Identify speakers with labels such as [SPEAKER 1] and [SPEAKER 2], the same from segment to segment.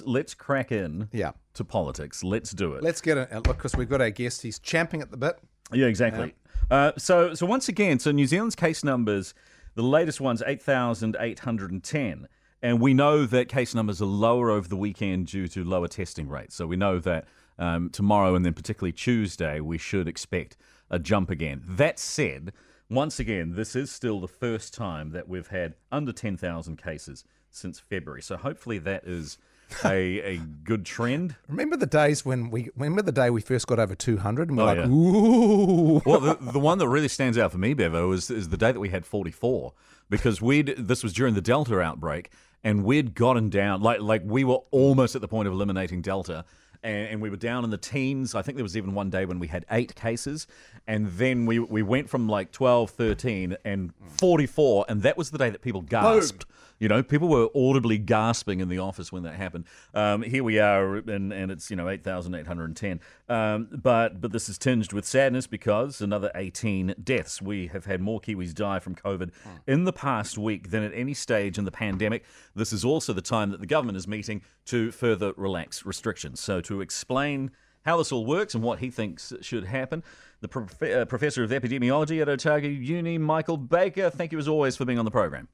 [SPEAKER 1] let's let's crack in
[SPEAKER 2] Yeah.
[SPEAKER 1] to politics. Let's do it.
[SPEAKER 2] Let's get it. Look, because we've got our guest. He's champing at the bit.
[SPEAKER 1] Yeah, exactly. Uh, so, so once again, so New Zealand's case numbers, the latest one's eight thousand eight hundred and ten, and we know that case numbers are lower over the weekend due to lower testing rates. So we know that um, tomorrow and then particularly Tuesday we should expect a jump again. That said, once again, this is still the first time that we've had under ten thousand cases since February. So hopefully that is a a good trend.
[SPEAKER 2] Remember the days when we remember the day we first got over 200 and we're
[SPEAKER 1] Oh,
[SPEAKER 2] like,
[SPEAKER 1] yeah.
[SPEAKER 2] ooh.
[SPEAKER 1] Well, the, the one that really stands out for me, Bevo, is, is the day that we had 44 because we'd this was during the Delta outbreak and we'd gotten down like like we were almost at the point of eliminating Delta. And, and we were down in the teens. I think there was even one day when we had eight cases. And then we, we went from like 12, 13, and 44. And that was the day that people gasped. You know, people were audibly gasping in the office when that happened. Um, here we are, and, and it's you know eight thousand eight hundred and ten. Um, but but this is tinged with sadness because another eighteen deaths. We have had more Kiwis die from COVID in the past week than at any stage in the pandemic. This is also the time that the government is meeting to further relax restrictions. So to explain how this all works and what he thinks should happen. The prof- uh, professor of epidemiology at Otago Uni, Michael Baker. Thank you as always for being on the program.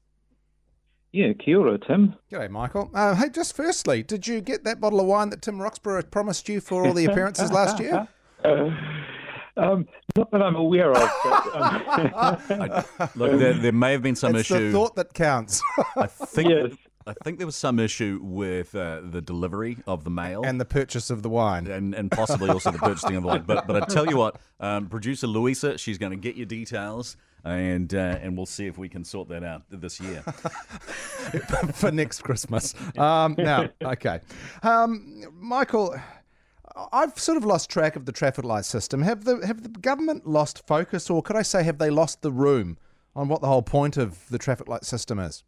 [SPEAKER 3] Yeah, kia ora, Tim.
[SPEAKER 2] G'day, Michael. Uh, hey, just firstly, did you get that bottle of wine that Tim Roxborogh promised you for all the appearances last year?
[SPEAKER 3] Um, not that I'm aware of, but um,
[SPEAKER 1] Look, there, there may have been some
[SPEAKER 2] it's
[SPEAKER 1] issue.
[SPEAKER 2] the thought that counts.
[SPEAKER 1] I think
[SPEAKER 3] Yes.
[SPEAKER 1] I think there was some issue with uh, the delivery of the mail.
[SPEAKER 2] and the purchase of the wine.
[SPEAKER 1] and, and possibly also the purchasing of the wine. But but I tell you what, um, producer Louisa, she's going to get your details, and uh, and we'll see if we can sort that out this year.
[SPEAKER 2] for next Christmas. Um, now, okay. Um, Michael, I've sort of lost track of the traffic light system. Have the have the government lost focus, or could I say, have they lost the room on what the whole point of the traffic light system is?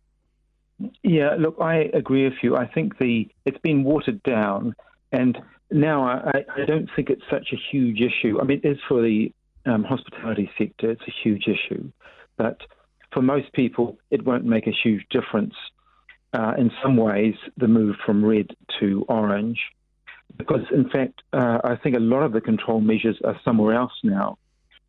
[SPEAKER 3] yeah, look, I agree with you. I think the it's been watered down, and now I, I don't think it's such a huge issue. I mean, it is for the um, hospitality sector, it's a huge issue, but for most people, it won't make a huge difference. Uh, in some ways, the move from red to orange, because in fact, uh, I think a lot of the control measures are somewhere else now.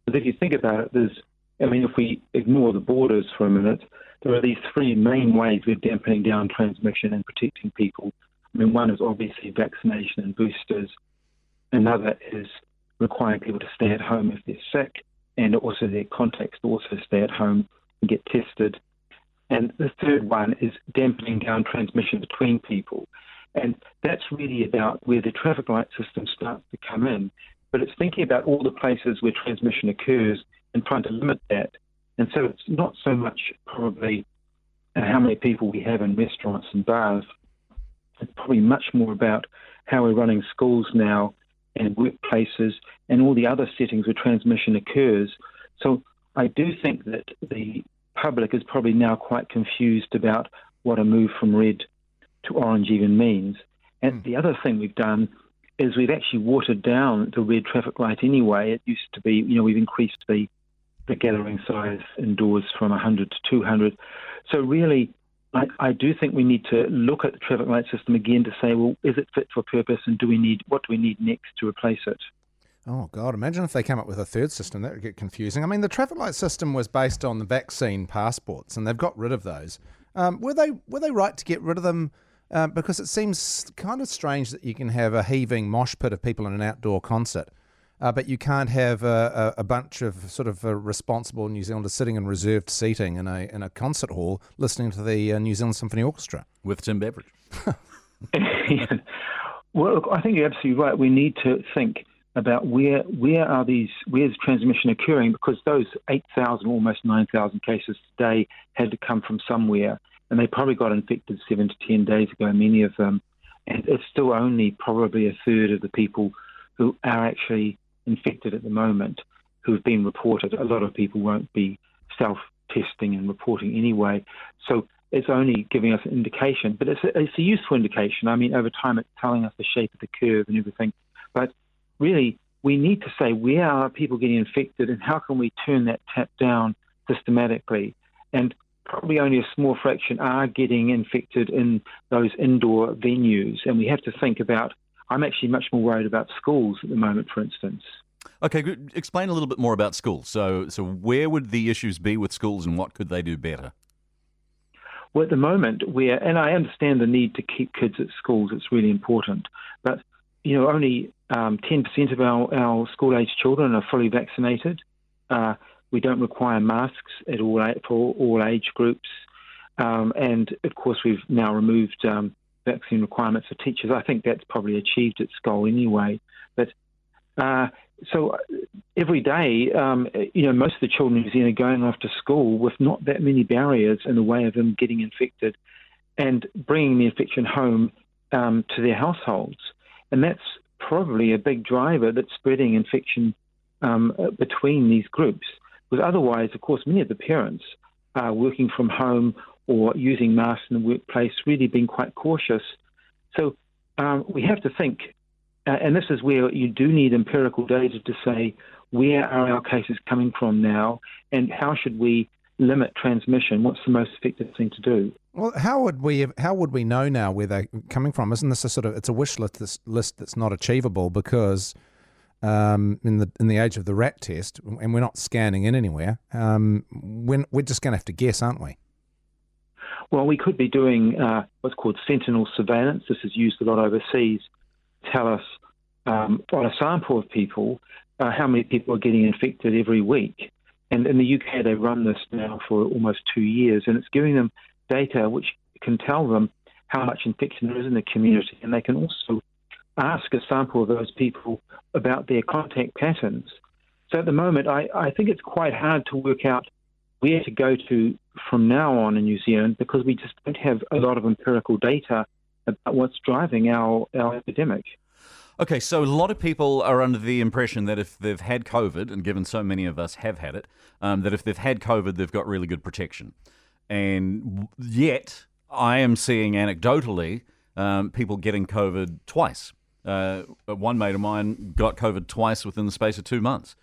[SPEAKER 3] But if you think about it, there's, I mean, if we ignore the borders for a minute, there are these three main ways we're dampening down transmission and protecting people. I mean, one is obviously vaccination and boosters. Another is requiring people to stay at home if they're sick, and also their contacts to also stay at home and get tested. And the third one is dampening down transmission between people. And that's really about where the traffic light system starts to come in. But it's thinking about all the places where transmission occurs and trying to limit that. And so it's not so much probably uh, how many people we have in restaurants and bars. It's probably much more about how we're running schools now and workplaces and all the other settings where transmission occurs. So I do think that the public is probably now quite confused about what a move from red to orange even means. And hmm. the other thing we've done is we've actually watered down the red traffic light anyway. It used to be, you know, we've increased the the gathering size indoors from 100 to 200. So really, I, I do think we need to look at the traffic light system again to say, well, is it fit for purpose, and do we need what do we need next to replace it?
[SPEAKER 2] Oh God! Imagine if they come up with a third system. That would get confusing. I mean, the traffic light system was based on the vaccine passports, and they've got rid of those. Um, were they were they right to get rid of them? Um, because it seems kind of strange that you can have a heaving mosh pit of people in an outdoor concert, uh, but you can't have a, a, a bunch of sort of uh, responsible New Zealanders sitting in reserved seating in a in a concert hall listening to the uh, New Zealand Symphony Orchestra.
[SPEAKER 1] with Tim Beveridge.
[SPEAKER 3] well, look, I think you're absolutely right. We need to think about where where are these where's transmission occurring because those 8,000 almost 9,000 cases today had to come from somewhere and they probably got infected 7 to 10 days ago many of them and it's still only probably a third of the people who are actually infected at the moment who have been reported a lot of people won't be self testing and reporting anyway so it's only giving us an indication but it's a, it's a useful indication I mean over time it's telling us the shape of the curve and everything but really we need to say where are people getting infected and how can we turn that tap down systematically. And probably only a small fraction are getting infected in those indoor venues. And we have to think about, I'm actually much more worried about schools at the moment, for instance.
[SPEAKER 1] Okay, good explain a little bit more about schools. So, so where would the issues be with schools and what could they do better?
[SPEAKER 3] Well, at the moment, we're, and I understand the need to keep kids at schools, it's really important. But, you know, only um, 10% of our, our school age children are fully vaccinated. Uh, we don't require masks at all for all age groups. Um, and of course, we've now removed um, vaccine requirements for teachers. I think that's probably achieved its goal anyway. But uh, so uh, every day, um, you know, most of the children in New Zealand are going off to school with not that many barriers in the way of them getting infected and bringing the infection home um, to their households. And that's probably a big driver that's spreading infection um, between these groups. Because otherwise, of course, many of the parents are working from home or using masks in the workplace, really being quite cautious. So um, we have to think, uh, and this is where you do need empirical data to say where are our cases coming from now, and how should we limit transmission? What's the most effective thing to do?
[SPEAKER 2] Well, how would we how would we know now where they're coming from? Isn't this a sort of it's a wish list this list that's not achievable because um, in the in the age of the rat test, and we're not scanning in anywhere. Um, we're just going to have to guess, aren't we?
[SPEAKER 3] Well, we could be doing uh, what's called sentinel surveillance. This is used a lot overseas. Tell us um, on a sample of people uh, how many people are getting infected every week. And in the UK, they run this now for almost two years, and it's giving them data which can tell them how much infection there is in the community, and they can also ask a sample of those people about their contact patterns. So at the moment, I, I think it's quite hard to work out where to go to from now on in New Zealand because we just don't have a lot of empirical data about what's driving our, our epidemic.
[SPEAKER 1] Okay, so a lot of people are under the impression that if they've had COVID, and given so many of us have had it, um, that if they've had COVID, they've got really good protection. And yet, I am seeing anecdotally um, people getting COVID twice. Uh, one mate of mine got COVID twice within the space of two months.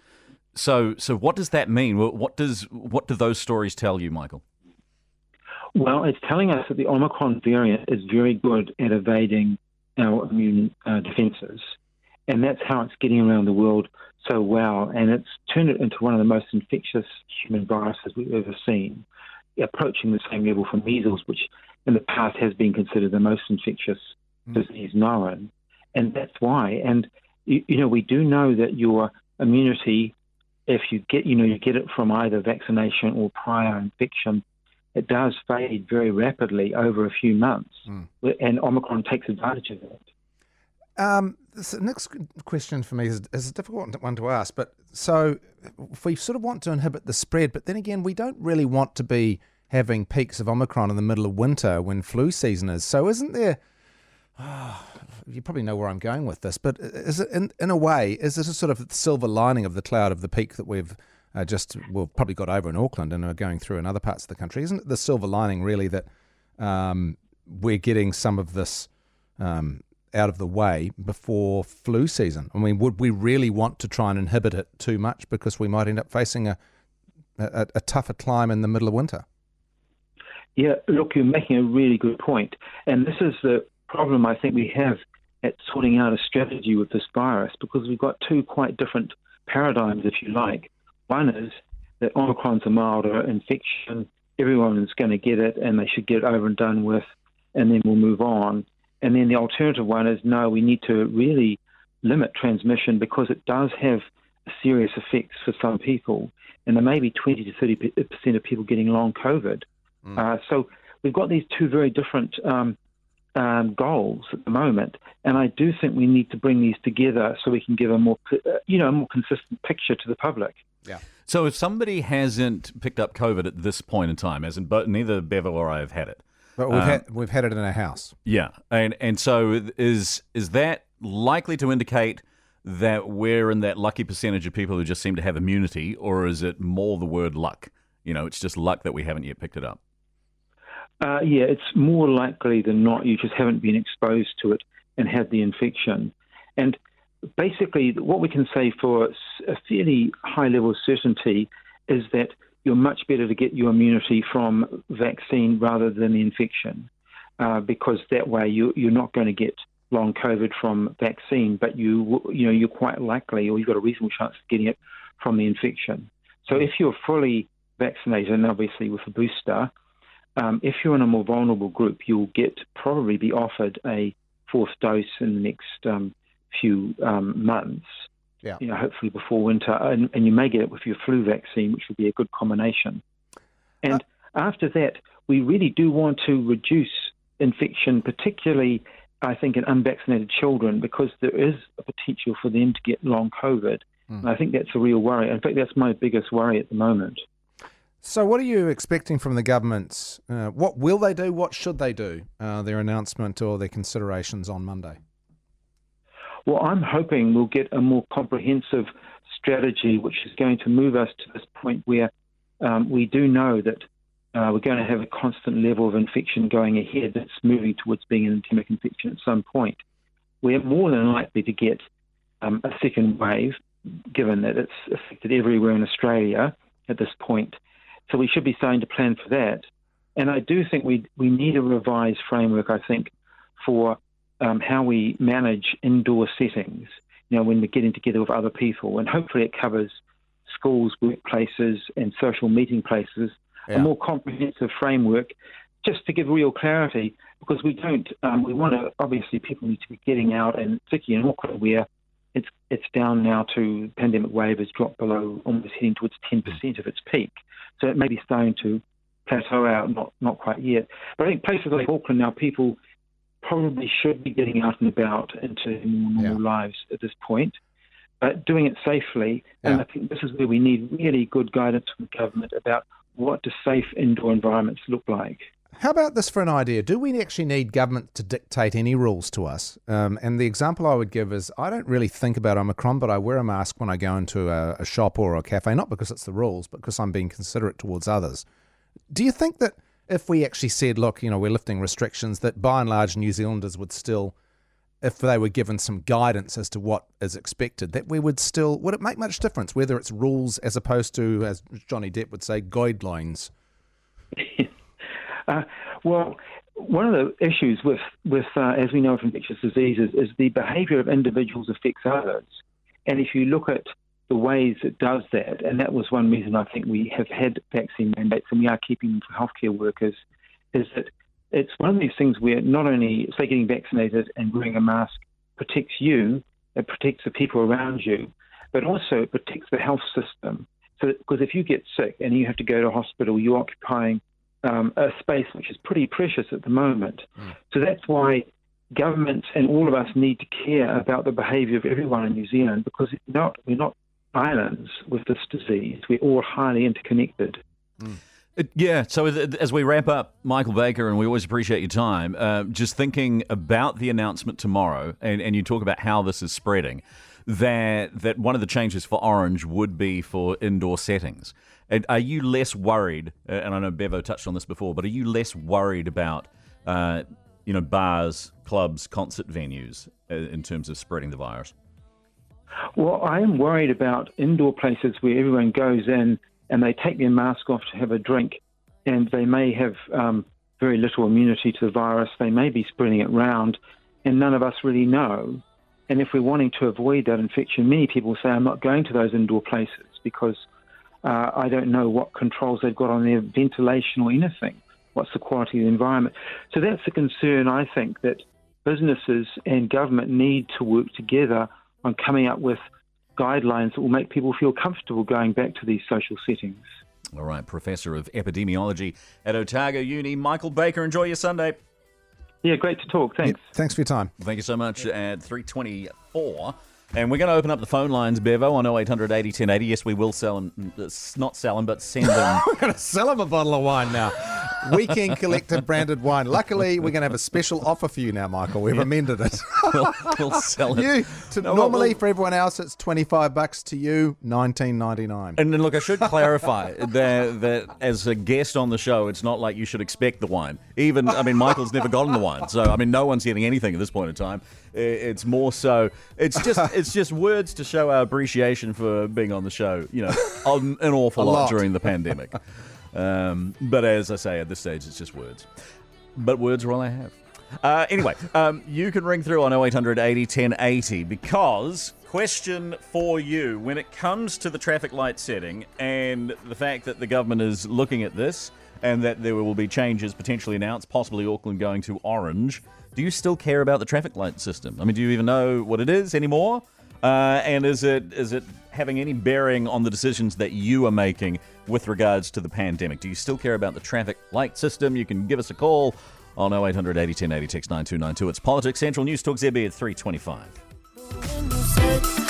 [SPEAKER 1] So, so what does that mean? What does what do those stories tell you, Michael?
[SPEAKER 3] Well, it's telling us that the Omicron variant is very good at evading our immune uh, defences, and that's how it's getting around the world so well. And it's turned it into one of the most infectious human viruses we've ever seen, approaching the same level for measles, which in the past has been considered the most infectious mm. disease known and that's why. And you, you know, we do know that your immunity, if you get, you know, you get it from either vaccination or prior infection, it does fade very rapidly over a few months, mm. and Omicron takes advantage of that.
[SPEAKER 2] Um, the next question for me is, is a difficult one to ask, but so if we sort of want to inhibit the spread, but then again, we don't really want to be having peaks of Omicron in the middle of winter when flu season is. So isn't there oh, you probably know where I'm going with this, but is it in, in a way, is this a sort of silver lining of the cloud of the peak that we've uh, just, well, probably got over in Auckland and are going through in other parts of the country? Isn't it the silver lining really that um, we're getting some of this um, out of the way before flu season? I mean, would we really want to try and inhibit it too much because we might end up facing a, a, a tougher climb in the middle of winter?
[SPEAKER 3] Yeah, look, you're making a really good point, and this is the problem I think we have at sorting out a strategy with this virus because we've got two quite different paradigms, if you like. One is that Omicron's a milder infection, everyone is going to get it and they should get it over and done with, and then we'll move on. And then the alternative one is no, we need to really limit transmission because it does have serious effects for some people, and there may be 20 to 30 percent of people getting long COVID. Mm. Uh, so we've got these two very different um, um, goals at the moment, and I do think we need to bring these together so we can give a more, uh, you know, a more consistent picture to the public.
[SPEAKER 1] Yeah. So if somebody hasn't picked up COVID at this point in time, as in but neither Bevo or I have had it,
[SPEAKER 2] but we've um, had we've had it in our house.
[SPEAKER 1] Yeah, and and so is is that likely to indicate that we're in that lucky percentage of people who just seem to have immunity, or is it more the word luck? You know, it's just luck that we haven't yet picked it up.
[SPEAKER 3] Uh, yeah, it's more likely than not you just haven't been exposed to it and had the infection. And basically, what we can say for a fairly high level of certainty is that you're much better to get your immunity from vaccine rather than the infection, uh, because that way you, you're not going to get long COVID from vaccine, but you you know you're quite likely, or you've got a reasonable chance of getting it from the infection. So if you're fully vaccinated, and obviously with a booster, um, if you're in a more vulnerable group, you'll get probably be offered a fourth dose in the next um, few um, months.
[SPEAKER 2] Yeah.
[SPEAKER 3] You know, hopefully before winter, and, and, you may get it with your flu vaccine, which would be a good combination. And uh, after that, we really do want to reduce infection, particularly, I think, in unvaccinated children, because there is a potential for them to get long COVID. Mm. And I think that's a real worry. In fact, that's my biggest worry at the moment.
[SPEAKER 2] So, what are you expecting from the government? Uh, what will they do? What should they do? Uh, their announcement or their considerations on Monday?
[SPEAKER 3] Well, I'm hoping we'll get a more comprehensive strategy, which is going to move us to this point where um, we do know that uh, we're going to have a constant level of infection going ahead that's moving towards being an endemic infection at some point. We're more than likely to get um, a second wave, given that it's affected everywhere in Australia at this point. So we should be starting to plan for that. And I do think we we need a revised framework. I think for um, how we manage indoor settings. You know, when we're getting together with other people, and hopefully it covers schools, workplaces, and social meeting places. Yeah. A more comprehensive framework, just to give real clarity, because we don't. Um, we want to obviously people need to be getting out, and particularly in Auckland where it's it's down now to pandemic wave has dropped below almost heading towards 10% of its peak. So it may be starting to plateau out, not not quite yet. But I think places like Auckland now, people probably should be getting out and about into more normal yeah. lives at this point, but doing it safely. Yeah. And I think this is where we need really good guidance from the government about what do safe indoor environments look like.
[SPEAKER 2] How about this for an idea? Do we actually need government to dictate any rules to us? Um, and the example I would give is I don't really think about Omicron, but I wear a mask when I go into a, a shop or a cafe, not because it's the rules, but because I'm being considerate towards others. Do you think that if we actually said, look, you know, we're lifting restrictions, that by and large New Zealanders would still, if they were given some guidance as to what is expected, that we would still, would it make much difference whether it's rules as opposed to, as Johnny Depp would say, guidelines?
[SPEAKER 3] Uh, well, one of the issues with, with uh, as we know from infectious diseases, is the behaviour of individuals affects others. And if you look at the ways it does that, and that was one reason I think we have had vaccine mandates and we are keeping them for healthcare workers, is that it's one of these things where not only, say, getting vaccinated and wearing a mask protects you, it protects the people around you, but also it protects the health system. So, because if you get sick and you have to go to hospital, you're occupying um, a space which is pretty precious at the moment. Mm. So that's why governments and all of us need to care about the behaviour of everyone in New Zealand because not, we're not islands with this disease. We're all highly interconnected.
[SPEAKER 1] Mm. Yeah, so as we wrap up, Michael Baker, and we always appreciate your time, uh, just thinking about the announcement tomorrow, and, and you talk about how this is spreading, that, that one of the changes for Orange would be for indoor settings. Are you less worried? Uh, and I know Bevo touched on this before, but are you less worried about uh, you know bars, clubs, concert venues uh, in terms of spreading the virus?
[SPEAKER 3] Well, I am worried about indoor places where everyone goes in and they take their mask off to have a drink, and they may have um, very little immunity to the virus. They may be spreading it round, and none of us really know. And if we're wanting to avoid that infection, many people say, I'm not going to those indoor places because uh, I don't know what controls they've got on their ventilation or anything. What's the quality of the environment? So that's a concern, I think, that businesses and government need to work together on coming up with guidelines that will make people feel comfortable going back to these social settings.
[SPEAKER 1] All right, Professor of Epidemiology at Otago Uni, Michael Baker. Enjoy your Sunday.
[SPEAKER 3] Yeah, great to talk. Thanks.
[SPEAKER 2] Yeah, thanks for your time.
[SPEAKER 1] Thank you so much. At 324. And we're going to open up the phone lines, Bevo, on 0800 80 1080. Yes, we will sell them, not sell them, but send them.
[SPEAKER 2] we're going to sell them a bottle of wine now. Weekend Collective branded wine. Luckily, we're going to have a special offer for you now, Michael. We've amended it.
[SPEAKER 1] we'll, we'll sell it.
[SPEAKER 2] you to,
[SPEAKER 1] No,
[SPEAKER 2] normally
[SPEAKER 1] we'll-
[SPEAKER 2] for everyone else, it's twenty five bucks. To you, nineteen ninety nine.
[SPEAKER 1] And then, look, I should clarify that that as a guest on the show, it's not like you should expect the wine. Even, I mean, Michael's never gotten the wine, so I mean, no one's getting anything at this point in time. It's more so, it's just, it's just words to show our appreciation for being on the show. You know, an an awful lot,
[SPEAKER 2] lot.
[SPEAKER 1] during the pandemic. Um, but as I say, at this stage, it's just words. But words are all I have. Uh, anyway, um, you can ring through on 0800 80 1080 because question for you when it comes to the traffic light setting and the fact that the government is looking at this and that there will be changes potentially announced, possibly Auckland going to orange. Do you still care about the traffic light system? I mean, do you even know what it is anymore? Uh, and is it is it having any bearing on the decisions that you are making with regards to the pandemic? Do you still care about the traffic light system? You can give us a call on 0800 80 1080 text 9292. It's Politics Central News Talk ZB at 325.
[SPEAKER 4] When you said